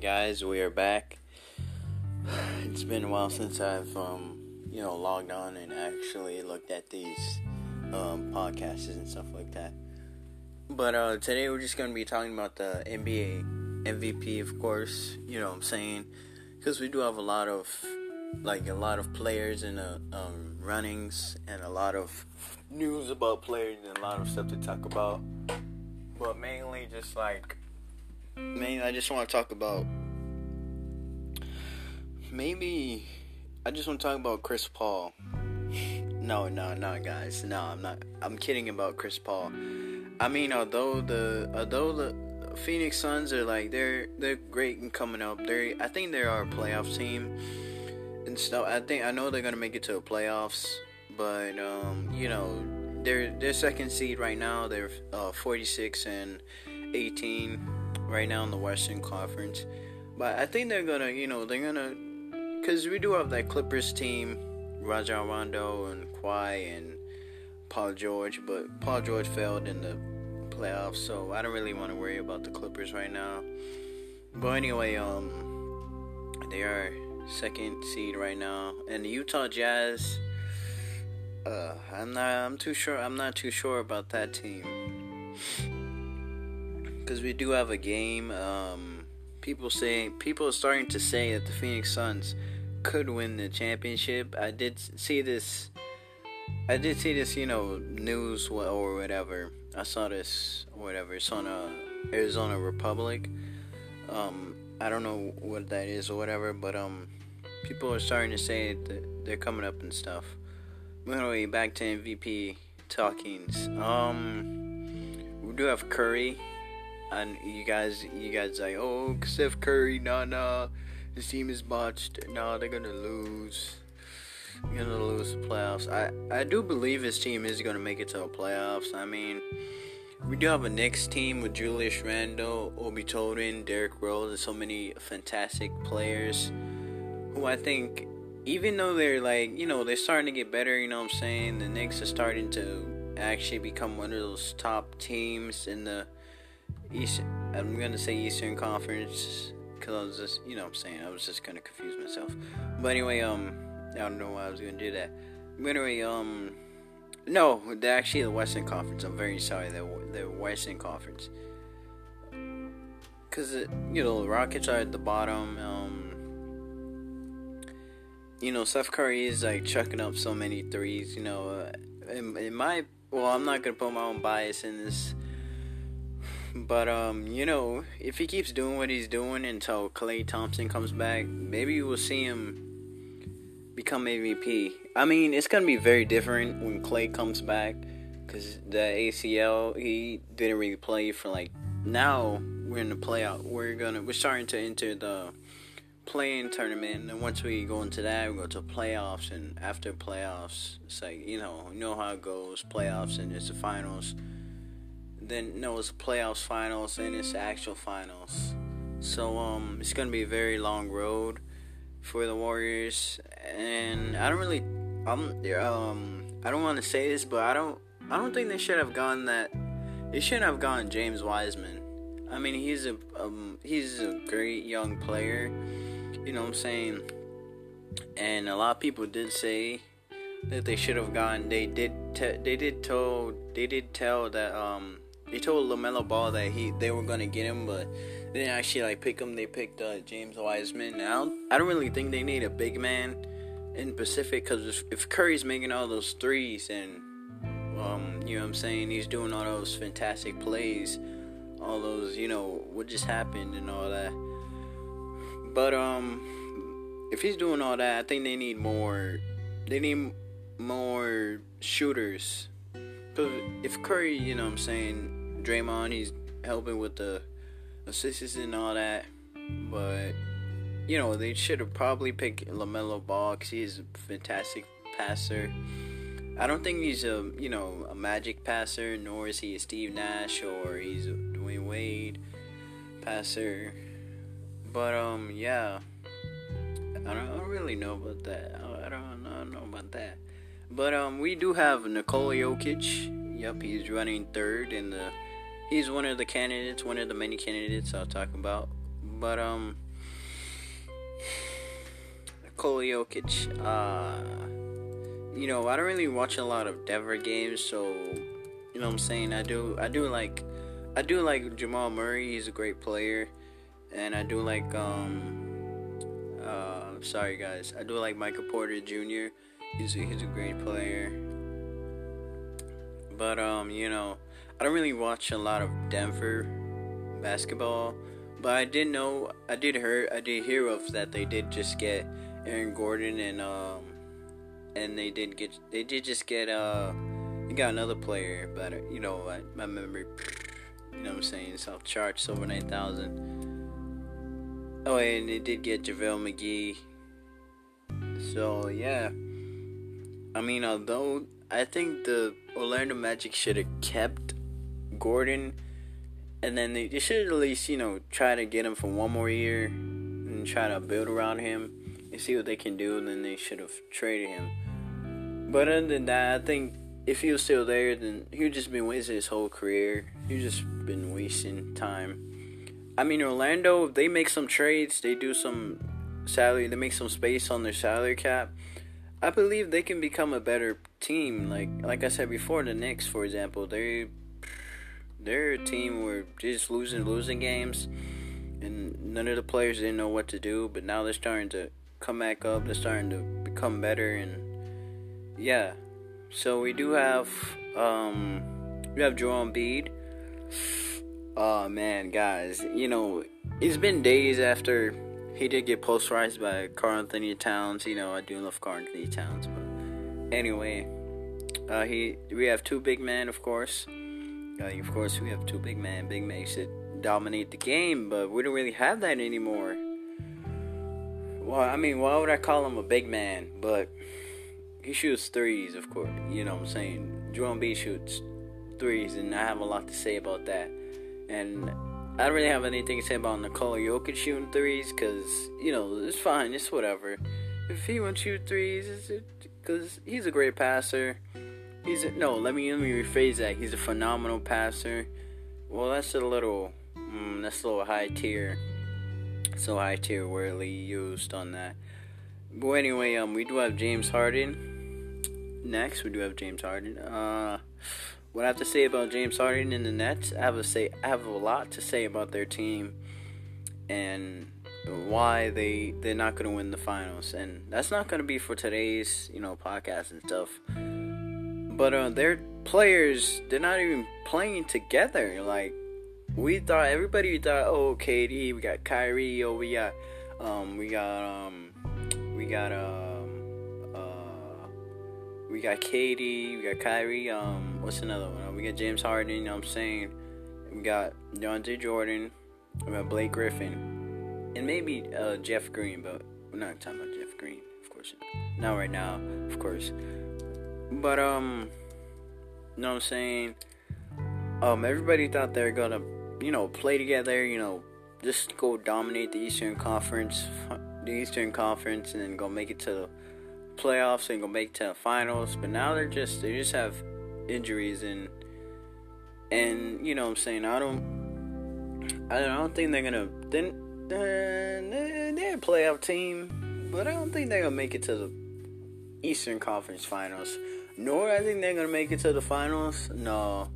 guys, we are back. It's been a while since I've, um, you know, logged on and actually looked at these um, podcasts and stuff like that. But uh, today we're just going to be talking about the NBA MVP, of course. You know what I'm saying? Because we do have a lot of, like, a lot of players in the um, runnings and a lot of news about players and a lot of stuff to talk about. But mainly just like mainly I just want to talk about maybe I just want to talk about Chris Paul. No, no, no, guys. No, I'm not. I'm kidding about Chris Paul. I mean, although the although the Phoenix Suns are like they're they're great and coming up. They I think they are a playoff team and stuff. I think I know they're gonna make it to the playoffs, but um, you know, they're they're second seed right now. They're uh, 46 and 18 right now in the Western Conference. But I think they're gonna, you know, they're gonna, because we do have that Clippers team, Rajon Rondo and Kawhi and Paul George, but Paul George failed in the playoffs, so I don't really want to worry about the Clippers right now. But anyway, um, they are second seed right now, and the Utah Jazz. Uh, I'm not. I'm too sure. I'm not too sure about that team because we do have a game. Um, people say people are starting to say that the Phoenix Suns could win the championship. I did see this. I did see this, you know, news or whatever. I saw this whatever. It's on a Arizona Republic. Um, I don't know what that is or whatever, but um, people are starting to say that they're coming up and stuff. Anyway, back to MVP talkings. Um, we do have Curry and you guys, you guys like, oh, Steph Curry, nah, nah, his team is botched. Nah, they're gonna lose. They're gonna lose the playoffs. I, I do believe his team is gonna make it to the playoffs. I mean, we do have a Knicks team with Julius Randle, Obi Toppin, Derrick Rose, and so many fantastic players who I think, even though they're like, you know, they're starting to get better. You know what I'm saying? The Knicks are starting to actually become one of those top teams in the East. I'm gonna say Eastern Conference because I was just, you know, what I'm saying I was just gonna confuse myself. But anyway, um, I don't know why I was gonna do that. But anyway, um, no, they're actually the Western Conference. I'm very sorry, they're the Western Conference. Cause it, you know, the Rockets are at the bottom. Um, you know, Steph Curry is like chucking up so many threes. You know, uh, in, in my well, I'm not gonna put my own bias in this but um, you know, if he keeps doing what he's doing until Klay Thompson comes back, maybe we'll see him become MVP. I mean, it's gonna be very different when Klay comes back because the ACL he didn't really play for like. Now we're in the playoff. We're gonna we're starting to enter the play-in tournament, and once we go into that, we go to playoffs, and after playoffs, it's like you know, you know how it goes. Playoffs and it's the finals then no, it's playoffs, finals, and it's actual finals. So um, it's gonna be a very long road for the Warriors, and I don't really, I'm um, I don't want to say this, but I don't, I don't think they should have gone that. They shouldn't have gone James Wiseman. I mean, he's a um, he's a great young player. You know what I'm saying? And a lot of people did say that they should have gone. They did. Te- they did told. They did tell that um they told LaMelo Ball that he they were gonna get him, but they didn't actually like pick him. They picked uh, James Wiseman. I don't, I don't really think they need a big man in Pacific because if, if, Curry's making all those threes and um, you know what I'm saying, he's doing all those fantastic plays, all those you know what just happened and all that. But um, if he's doing all that, I think they need more. They need more shooters. Cause if Curry, you know what I'm saying, Draymond, he's helping with the assists and all that. But you know, they should have probably picked LaMelo Ball because he's a fantastic passer. I don't think he's a you know a magic passer, nor is he a Steve Nash or he's a Dwyane Wade passer. But um, yeah, I don't, I don't really know about that. I don't, I don't know about that. But um, we do have Nikola Jokic. Yep, he's running third in the he's one of the candidates, one of the many candidates I'll talk about. But um, Nikola Jokic. Uh, you know, I don't really watch a lot of Denver games, so you know what I'm saying. I do, I do like, I do like Jamal Murray. He's a great player, and I do like um. Uh, sorry guys, I do like Michael Porter Jr. He's a, he's a great player. But um, you know, I don't really watch a lot of Denver basketball. But I did know, I did hear, I did hear of that they did just get Aaron Gordon and um, and they did get, they did just get uh, you got another player, but you know, I, my memory, you know what I'm saying, it's off charts over nine thousand. Oh, and they did get JaVale McGee. So yeah, I mean, although I think the Orlando Magic should have kept Gordon and then they, they should at least you know try to get him for one more year and try to build around him and see what they can do. And then they should have traded him. But other than that, I think if he was still there, then he would just been wasting his whole career. He just been wasting time. I mean, Orlando, they make some trades. They do some salary. They make some space on their salary cap. I believe they can become a better team. Like like I said before, the Knicks, for example, they they're a team where just losing losing games, and none of the players didn't know what to do. But now they're starting to come back up. They're starting to become better, and yeah. So we do have um, we have Joel Embiid. Oh man, guys, you know it's been days after he did get posterized by Karl-Anthony Towns. You know I do love Karl-Anthony Towns, but anyway, uh, he we have two big men, of course. Uh, of course, we have two big men. Big men should dominate the game, but we don't really have that anymore. Well, I mean, why would I call him a big man? But he shoots threes, of course. You know what I'm saying? Joel B shoots threes, and I have a lot to say about that. And I don't really have anything to say about Nikola Jokic shooting threes, because, you know, it's fine, it's whatever. If he wants to shoot threes, because he's a great passer He's a, no. Let me let me rephrase that. He's a phenomenal passer. Well, that's a little mm, that's a little high tier. So high tier weirdly used on that. But anyway, um, we do have James Harden. Next, we do have James Harden. Uh, what I have to say about James Harden and the Nets, I have to say I have a lot to say about their team and why they they're not going to win the finals. And that's not going to be for today's you know podcast and stuff. But uh, their players, they're not even playing together. Like we thought, everybody thought, oh, KD, we got Kyrie, oh, we got, um, we got, um, we got, um, uh, we got KD, we got Kyrie, um, what's another one? We got James Harden. You know what I'm saying? We got DeAndre Jordan. We got Blake Griffin, and maybe uh, Jeff Green, but we're not talking about Jeff Green, of course. Not right now, of course. But um, you know what I'm saying? Um, everybody thought they were gonna, you know, play together. You know, just go dominate the Eastern Conference, the Eastern Conference, and then go make it to the playoffs and go make to the finals. But now they're just they just have injuries and and you know what I'm saying I don't I don't think they're gonna then they're, they're a playoff team, but I don't think they're gonna make it to the Eastern Conference Finals nor I think they're gonna make it to the finals. No,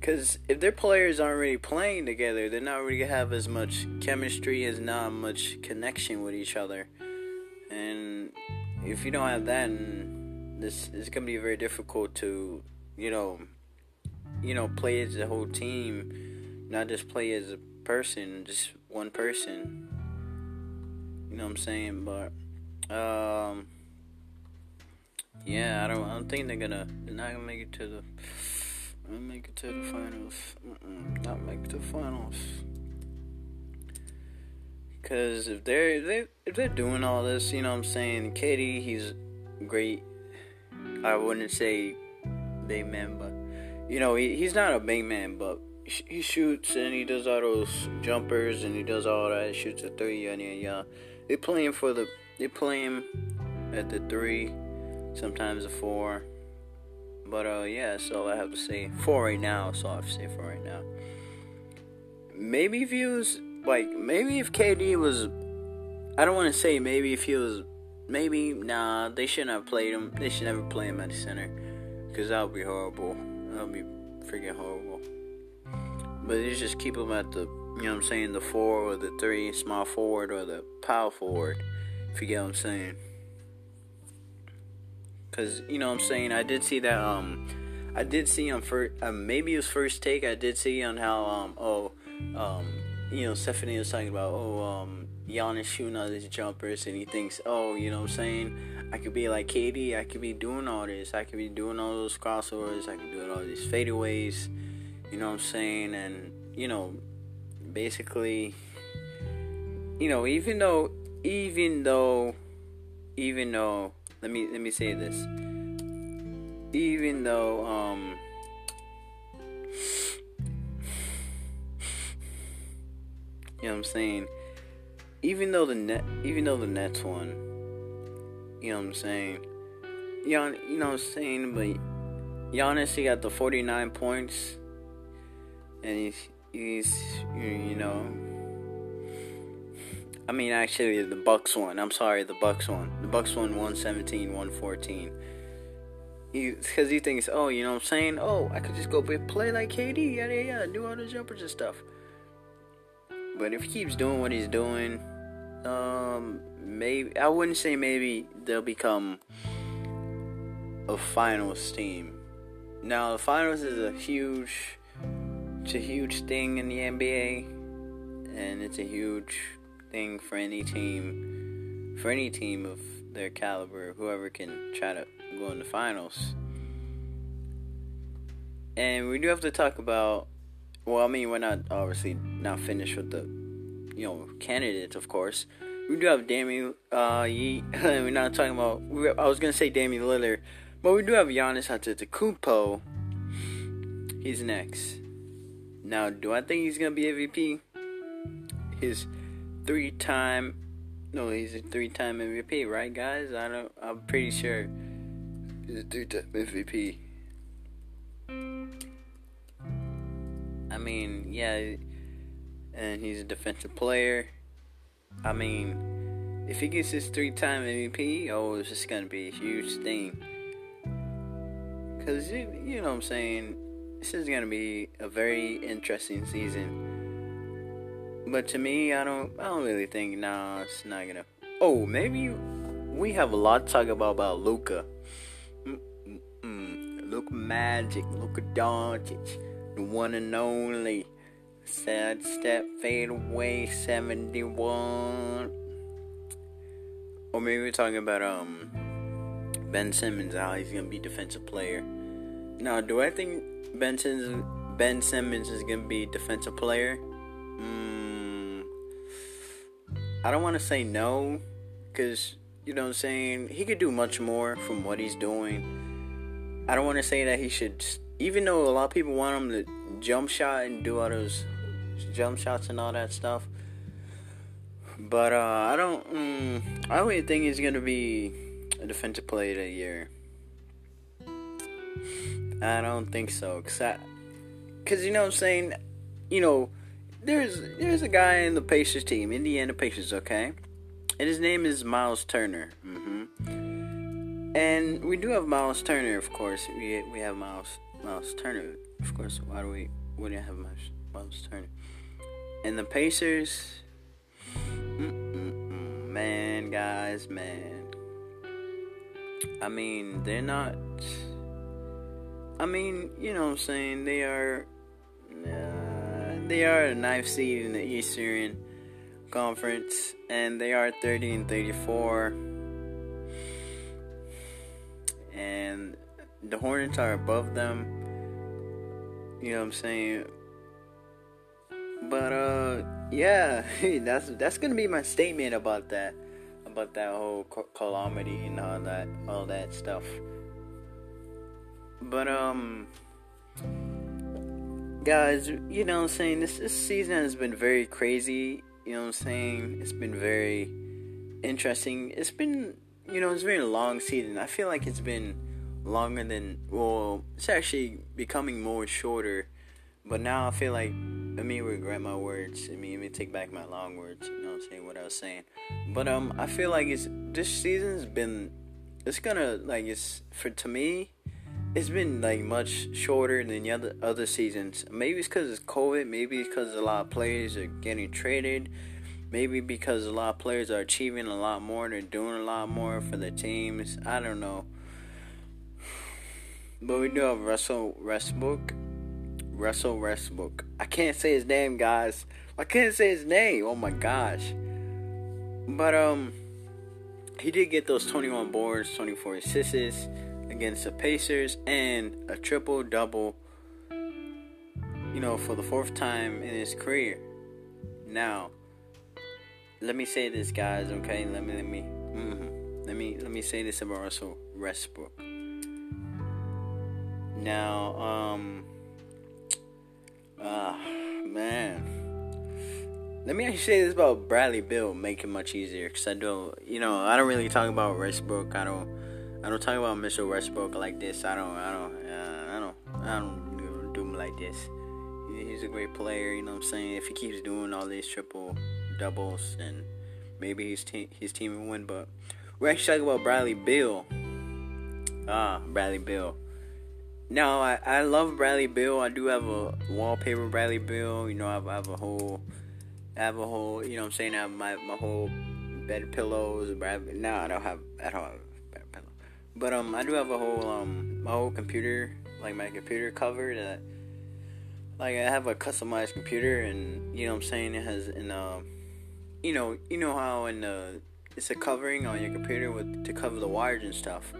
because if their players aren't really playing together, they're not really gonna have as much chemistry, as not much connection with each other. And if you don't have that, this is gonna be very difficult to, you know, you know, play as a whole team, not just play as a person, just one person. You know what I'm saying? But um yeah, I don't. I don't think they're gonna. They're not gonna make it to the. Gonna make it to the finals. Mm-mm, not make it to the finals. Cause if they're they if they're doing all this, you know what I'm saying. KD, he's great. I wouldn't say big man, but you know he, he's not a big man, but he shoots and he does all those jumpers and he does all that. He shoots a three, yeah, yeah. They play him for the. They play him at the three sometimes a four. But uh, yeah, so I have to say four right now. So I have to say four right now. Maybe if he was like, maybe if KD was, I don't want to say maybe if he was maybe nah they shouldn't have played him. They should never play him at the center because that would be horrible. That would be freaking horrible. But you just keep him at the you know what I'm saying the four or the three small forward or the power forward if you get what I'm saying. Cause you know what I'm saying I did see that um I did see on first uh, maybe it was first take I did see on how um oh um you know Stephen A was talking about oh um Giannis shooting all these jumpers and he thinks oh you know what I'm saying I could be like KD I could be doing all this I could be doing all those crossovers I could do all these fadeaways you know what I'm saying and you know basically you know even though even though even though let me let me say this. Even though um you know what I'm saying, even though the net even though the Nets won, you know what I'm saying, Gian, you know what I'm saying, but Giannis he got the 49 points and he's he's you know I mean, actually, the Bucks won. I'm sorry, the Bucks won. Bucks won 117, 114. Because he, he thinks, oh, you know what I'm saying? Oh, I could just go play like KD, yeah, yada, yeah, do all the jumpers and stuff. But if he keeps doing what he's doing, um, maybe, I wouldn't say maybe they'll become a finals team. Now, the finals is a huge, it's a huge thing in the NBA, and it's a huge thing for any team, for any team of their caliber, whoever can try to go in the finals. And we do have to talk about. Well, I mean, we're not obviously not finished with the, you know, candidates, of course. We do have Damian. Uh, Ye, we're not talking about. We, I was gonna say Damian Lillard, but we do have Giannis Antetokounmpo. He's next. Now, do I think he's gonna be MVP? His three time no, he's a three time MVP, right guys? I don't I'm pretty sure he's a three time MVP. I mean, yeah, and he's a defensive player. I mean, if he gets his three time MVP, oh, it's just gonna be a huge thing. Cause you, you know what I'm saying. This is gonna be a very interesting season but to me, I don't. I don't really think. Nah, it's not gonna. Oh, maybe we have a lot to talk about about Luka. Mm, mm, mm, Luka Magic, Luka Doncic, the one and only. Sad step fade away 71. Or maybe we're talking about um Ben Simmons, how he's gonna be defensive player. Now, do I think Ben Simmons, Ben Simmons is gonna be defensive player? I don't want to say no, because, you know what I'm saying, he could do much more from what he's doing. I don't want to say that he should, even though a lot of people want him to jump shot and do all those jump shots and all that stuff. But uh, I don't, mm, I don't think he's to be a defensive player of the year. I don't think so. Because, cause, you know what I'm saying, you know, there's there's a guy in the Pacers team, Indiana Pacers, okay, and his name is Miles Turner. Mm-hmm. And we do have Miles Turner, of course. We we have Miles Miles Turner, of course. Why do we wouldn't have Miles, Miles Turner? And the Pacers, man, guys, man. I mean, they're not. I mean, you know what I'm saying? They are. They are a ninth seed in the Eastern Conference, and they are 30 and 34. And the Hornets are above them. You know what I'm saying? But uh, yeah, that's that's gonna be my statement about that, about that whole calamity and all that, all that stuff. But um guys, you know what I'm saying? This, this season has been very crazy. You know what I'm saying? It's been very interesting. It's been, you know, it's been a long season. I feel like it's been longer than, well, it's actually becoming more shorter But now I feel like let me regret my words. I mean, let me take back my long words. You know what I'm saying? What I was saying. But um, I feel like it's this season's been. It's gonna like it's for to me. It's been like much shorter than the other other seasons. Maybe it's because it's COVID. Maybe it's because a lot of players are getting traded. Maybe because a lot of players are achieving a lot more. They're doing a lot more for the teams. I don't know. But we do have Russell Westbrook. Russell Westbrook. I can't say his name, guys. I can't say his name. Oh my gosh. But um, he did get those 21 boards, 24 assists against the Pacers, and a triple double. You know, for the fourth time in his career. Now, let me say this, guys. Okay, let me let me mm-hmm. let me let me say this about Russell Westbrook. Now, um, ah, man. Let me actually say this about Bradley Beal, make it much easier, cause I don't, you know, I don't really talk about Westbrook. I don't, I don't talk about Mr. Westbrook like this. I don't, I don't, uh, I don't, I don't do him like this. He's a great player, you know what I'm saying. If he keeps doing all these triple doubles, then maybe his team, his team will win. But we're actually talking about Bradley Beal. Ah, Bradley Beal. Now I, I love Bradley Beal. I do have a wallpaper Bradley Beal. You know, I have, I have a whole I have a whole, you know what I'm saying? I have my, my whole bed pillows. No, I don't have, I don't have. But, um, I do have a whole, um, my whole computer, like my computer cover that, like, I have a customized computer and, you know what I'm saying? It has, in, um, you know, you know how in the, it's a covering on your computer with, to cover the wires and stuff.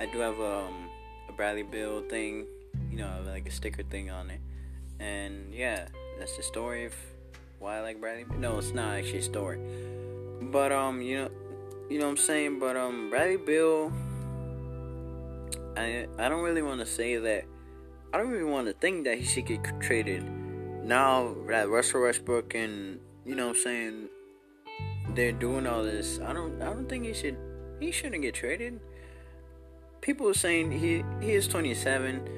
I do have, um, a Bradley Beal thing, you know, like a sticker thing on it. And, yeah, that's the story of why I like Bradley. Beal. No, it's not actually a story. But um, you know, you know what I'm saying. But um, Bradley Beal. I I don't really want to say that. I don't really want to think that he should get traded. Now that Russell Westbrook and you know what I'm saying they're doing all this. I don't I don't think he should he shouldn't get traded. People are saying he he is 27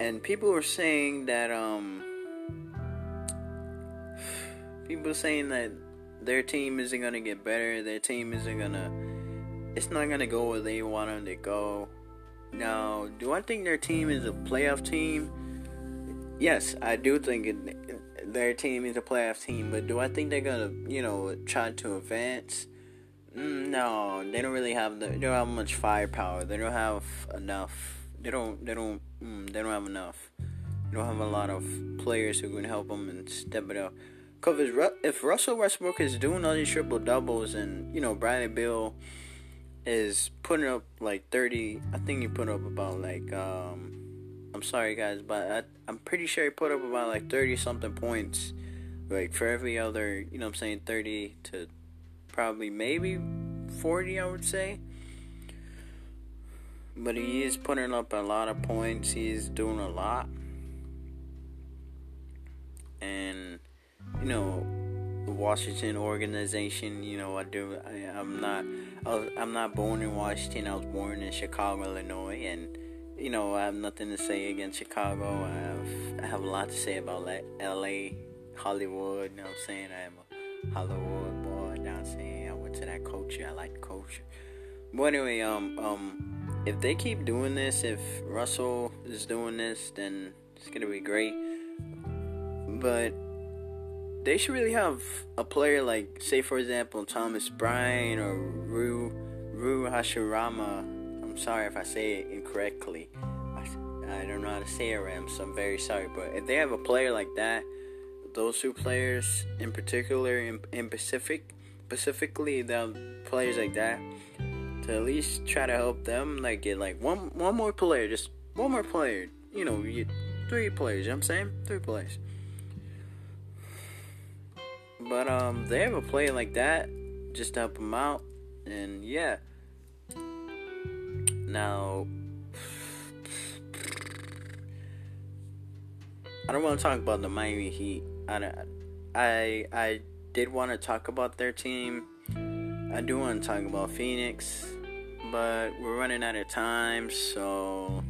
and people are saying that um people are saying that their team isn't gonna get better, their team isn't gonna, it's not gonna go where they want them to go. Now, do I think their team is a playoff team? Yes, I do think it, their team is a playoff team, but do I think they're gonna, you know, try to advance? Mm, no, they don't really have the, they don't have much firepower. They don't have enough. They don't, they don't, mm, they don't have enough. They don't have a lot of players who can help them and step it up. Because if Russell Westbrook is doing all these triple doubles and, you know, Bradley Beal is putting up like 30, I think he put up about like, um, I'm sorry guys, but I, I'm pretty sure he put up about like 30 something points. Like for every other, you know I'm saying, 30 to probably maybe 40, I would say. But he is putting up a lot of points. He's doing a lot. And you know, the Washington organization. You know, I do. I, am not. Was, I'm not born in Washington. I was born in Chicago, Illinois, and you know, I have nothing to say against Chicago. I have, I have a lot to say about L.A., Hollywood. You know what I'm saying? I am a Hollywood boy. You know what I'm saying? I went to that culture. I like culture. But anyway, um, um, if they keep doing this, if Russell is doing this, then it's gonna be great. But they should really have a player like, say, for example, Thomas Bryant or Ru Ru Hashirama. I'm sorry if I say it incorrectly. I, I don't know how to say it, Ram, so I'm very sorry. But if they have a player like that, those two players in particular, in, in Pacific, specifically the players like that, to at least try to help them, like get like one one more player, just one more player. You know, you, three players. You know what I'm saying three players but um, they have a play like that just to help them out, and yeah. Now, I don't want to talk about the Miami Heat. I, I, I did want to talk about their team. I do want to talk about Phoenix, but we're running out of time, so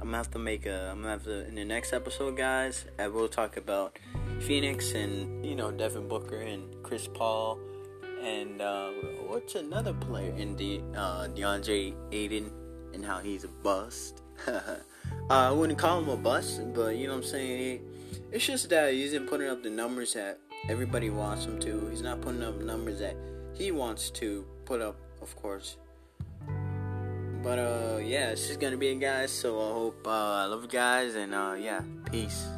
I'm gonna have to make a. I'm gonna have to in the next episode, guys. I will talk about Phoenix and you know Devin Booker and Chris Paul and uh, what's another player in the uh, DeAndre Ayton and how he's a bust. uh, I wouldn't call him a bust, but you know what I'm saying. It's just that he isn't putting up the numbers that everybody wants him to. He's not putting up numbers that he wants to put up, of course. But uh, yeah, is gonna be it, guys. So I hope uh, I love you guys, and uh, yeah, peace.